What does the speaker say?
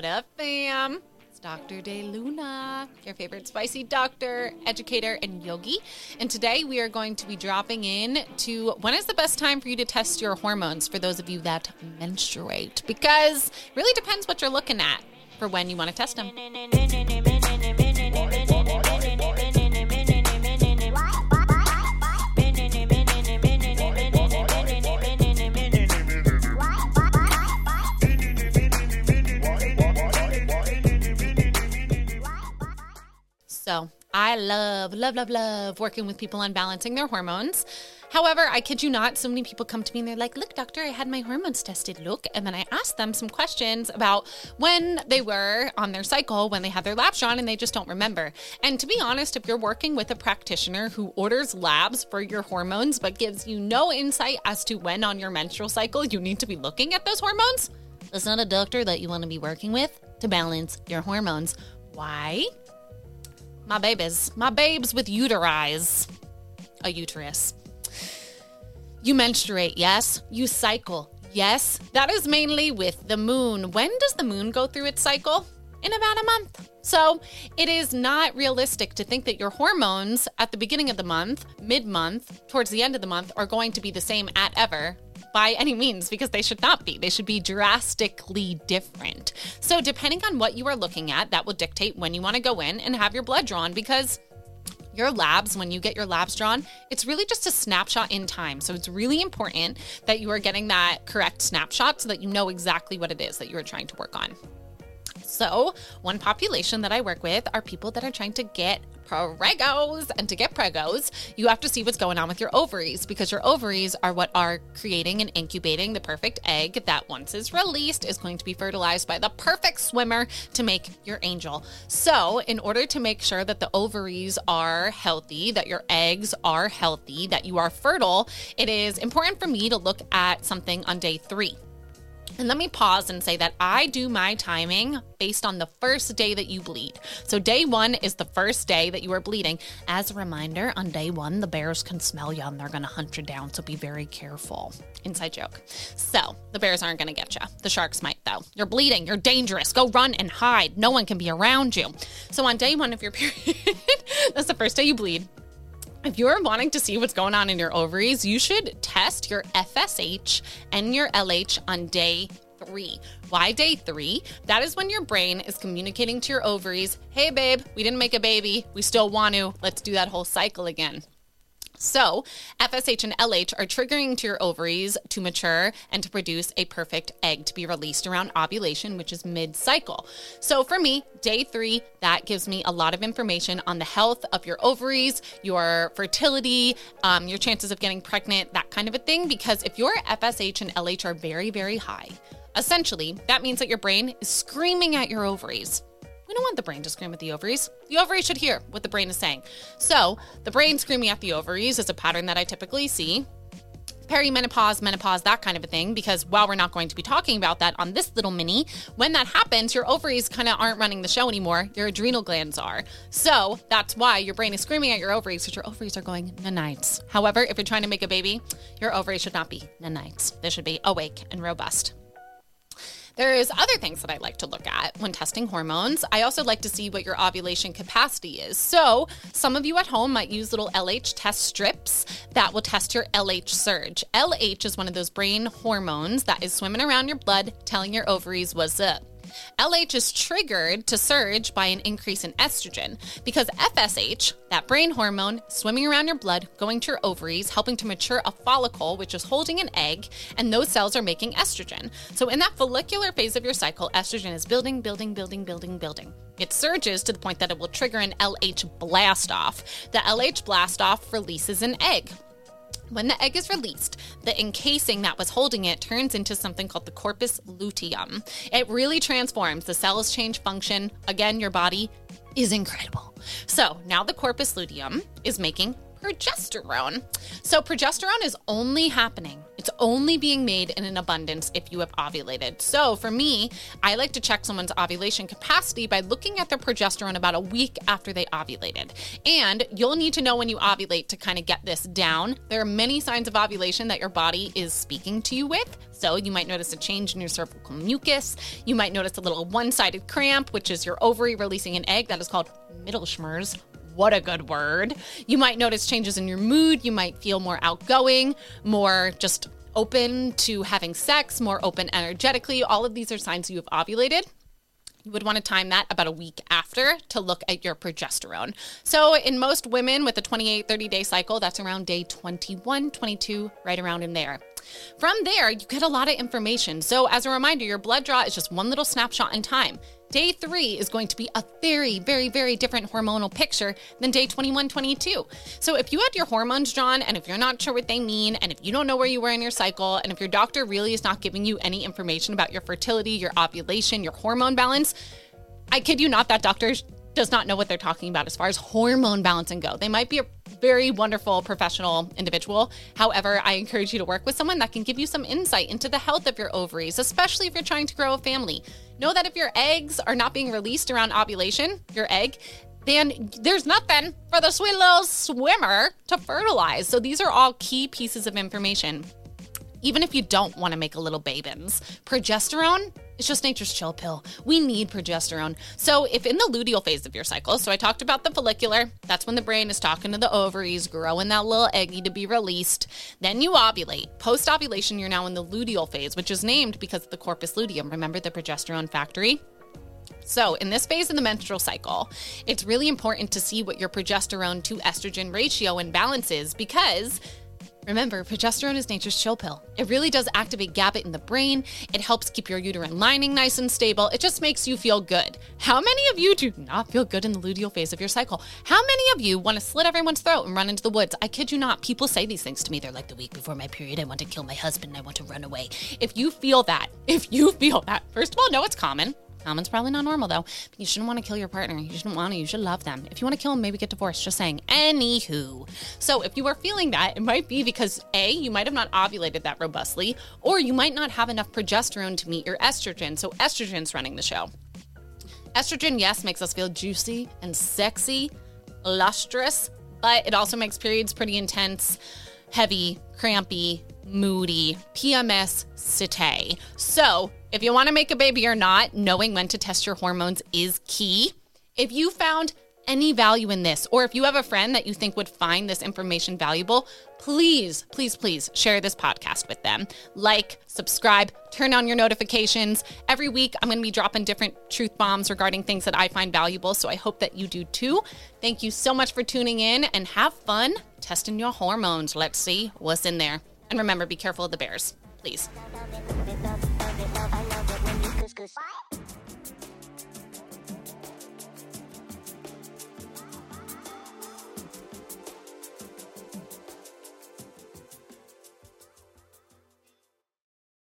What up, fam? It's Dr. De Luna, your favorite spicy doctor, educator, and yogi. And today we are going to be dropping in to when is the best time for you to test your hormones for those of you that menstruate? Because it really depends what you're looking at for when you want to test them. So I love, love, love, love working with people on balancing their hormones. However, I kid you not, so many people come to me and they're like, Look, doctor, I had my hormones tested. Look. And then I ask them some questions about when they were on their cycle, when they had their labs drawn, and they just don't remember. And to be honest, if you're working with a practitioner who orders labs for your hormones but gives you no insight as to when on your menstrual cycle you need to be looking at those hormones, that's not a doctor that you want to be working with to balance your hormones. Why? My babies, my babes with uterize, a uterus. You menstruate, yes. You cycle, yes. That is mainly with the moon. When does the moon go through its cycle? In about a month. So it is not realistic to think that your hormones at the beginning of the month, mid month, towards the end of the month are going to be the same at ever by any means because they should not be. They should be drastically different. So, depending on what you are looking at, that will dictate when you want to go in and have your blood drawn because your labs, when you get your labs drawn, it's really just a snapshot in time. So it's really important that you are getting that correct snapshot so that you know exactly what it is that you are trying to work on. So, one population that I work with are people that are trying to get pregos. And to get pregos, you have to see what's going on with your ovaries because your ovaries are what are creating and incubating the perfect egg that once is released is going to be fertilized by the perfect swimmer to make your angel. So, in order to make sure that the ovaries are healthy, that your eggs are healthy, that you are fertile, it is important for me to look at something on day three. And let me pause and say that I do my timing based on the first day that you bleed. So, day one is the first day that you are bleeding. As a reminder, on day one, the bears can smell you and they're going to hunt you down. So, be very careful. Inside joke. So, the bears aren't going to get you. The sharks might, though. You're bleeding. You're dangerous. Go run and hide. No one can be around you. So, on day one of your period, that's the first day you bleed. If you're wanting to see what's going on in your ovaries, you should test your FSH and your LH on day three. Why day three? That is when your brain is communicating to your ovaries, hey, babe, we didn't make a baby. We still want to. Let's do that whole cycle again. So, FSH and LH are triggering to your ovaries to mature and to produce a perfect egg to be released around ovulation, which is mid cycle. So, for me, day three, that gives me a lot of information on the health of your ovaries, your fertility, um, your chances of getting pregnant, that kind of a thing. Because if your FSH and LH are very, very high, essentially, that means that your brain is screaming at your ovaries don't want the brain to scream at the ovaries. The ovaries should hear what the brain is saying. So, the brain screaming at the ovaries is a pattern that I typically see. Perimenopause, menopause, that kind of a thing, because while we're not going to be talking about that on this little mini, when that happens, your ovaries kind of aren't running the show anymore. Your adrenal glands are. So that's why your brain is screaming at your ovaries because your ovaries are going nanites. However, if you're trying to make a baby, your ovaries should not be nanites. They should be awake and robust. There's other things that I like to look at when testing hormones. I also like to see what your ovulation capacity is. So, some of you at home might use little LH test strips that will test your LH surge. LH is one of those brain hormones that is swimming around your blood telling your ovaries what's up. LH is triggered to surge by an increase in estrogen because FSH, that brain hormone swimming around your blood, going to your ovaries, helping to mature a follicle, which is holding an egg, and those cells are making estrogen. So, in that follicular phase of your cycle, estrogen is building, building, building, building, building. It surges to the point that it will trigger an LH blast off. The LH blast off releases an egg. When the egg is released, the encasing that was holding it turns into something called the corpus luteum. It really transforms. The cells change function. Again, your body is incredible. So now the corpus luteum is making progesterone. So progesterone is only happening It's only being made in an abundance if you have ovulated. So for me, I like to check someone's ovulation capacity by looking at their progesterone about a week after they ovulated. And you'll need to know when you ovulate to kind of get this down. There are many signs of ovulation that your body is speaking to you with. So you might notice a change in your cervical mucus. You might notice a little one sided cramp, which is your ovary releasing an egg that is called Mittelschmerz. What a good word. You might notice changes in your mood. You might feel more outgoing, more just open to having sex, more open energetically. All of these are signs you have ovulated. You would want to time that about a week after to look at your progesterone. So, in most women with a 28 30 day cycle, that's around day 21, 22, right around in there. From there, you get a lot of information. So, as a reminder, your blood draw is just one little snapshot in time. Day three is going to be a very, very, very different hormonal picture than day 21, 22. So, if you had your hormones drawn and if you're not sure what they mean, and if you don't know where you were in your cycle, and if your doctor really is not giving you any information about your fertility, your ovulation, your hormone balance, I kid you not, that doctor does not know what they're talking about as far as hormone balancing go. They might be a very wonderful professional individual. However, I encourage you to work with someone that can give you some insight into the health of your ovaries, especially if you're trying to grow a family. Know that if your eggs are not being released around ovulation, your egg, then there's nothing for the sweet little swimmer to fertilize. So these are all key pieces of information even if you don't want to make a little babins. Progesterone is just nature's chill pill. We need progesterone. So, if in the luteal phase of your cycle, so I talked about the follicular, that's when the brain is talking to the ovaries, growing that little eggy to be released. Then you ovulate. Post ovulation, you're now in the luteal phase, which is named because of the corpus luteum. Remember the progesterone factory? So, in this phase of the menstrual cycle, it's really important to see what your progesterone to estrogen ratio and balance is because Remember, progesterone is nature's chill pill. It really does activate GABA in the brain. It helps keep your uterine lining nice and stable. It just makes you feel good. How many of you do not feel good in the luteal phase of your cycle? How many of you want to slit everyone's throat and run into the woods? I kid you not. People say these things to me. They're like, the week before my period, I want to kill my husband. I want to run away. If you feel that, if you feel that, first of all, know it's common. Common's probably not normal though. You shouldn't want to kill your partner. You shouldn't want to. You should love them. If you want to kill them, maybe get divorced. Just saying. Anywho. So if you are feeling that, it might be because A, you might have not ovulated that robustly, or you might not have enough progesterone to meet your estrogen. So estrogen's running the show. Estrogen, yes, makes us feel juicy and sexy, lustrous, but it also makes periods pretty intense, heavy, crampy, moody, PMS, sete. So if you want to make a baby or not, knowing when to test your hormones is key. If you found any value in this, or if you have a friend that you think would find this information valuable, please, please, please share this podcast with them. Like, subscribe, turn on your notifications. Every week, I'm going to be dropping different truth bombs regarding things that I find valuable. So I hope that you do too. Thank you so much for tuning in and have fun testing your hormones. Let's see what's in there. And remember, be careful of the bears, please.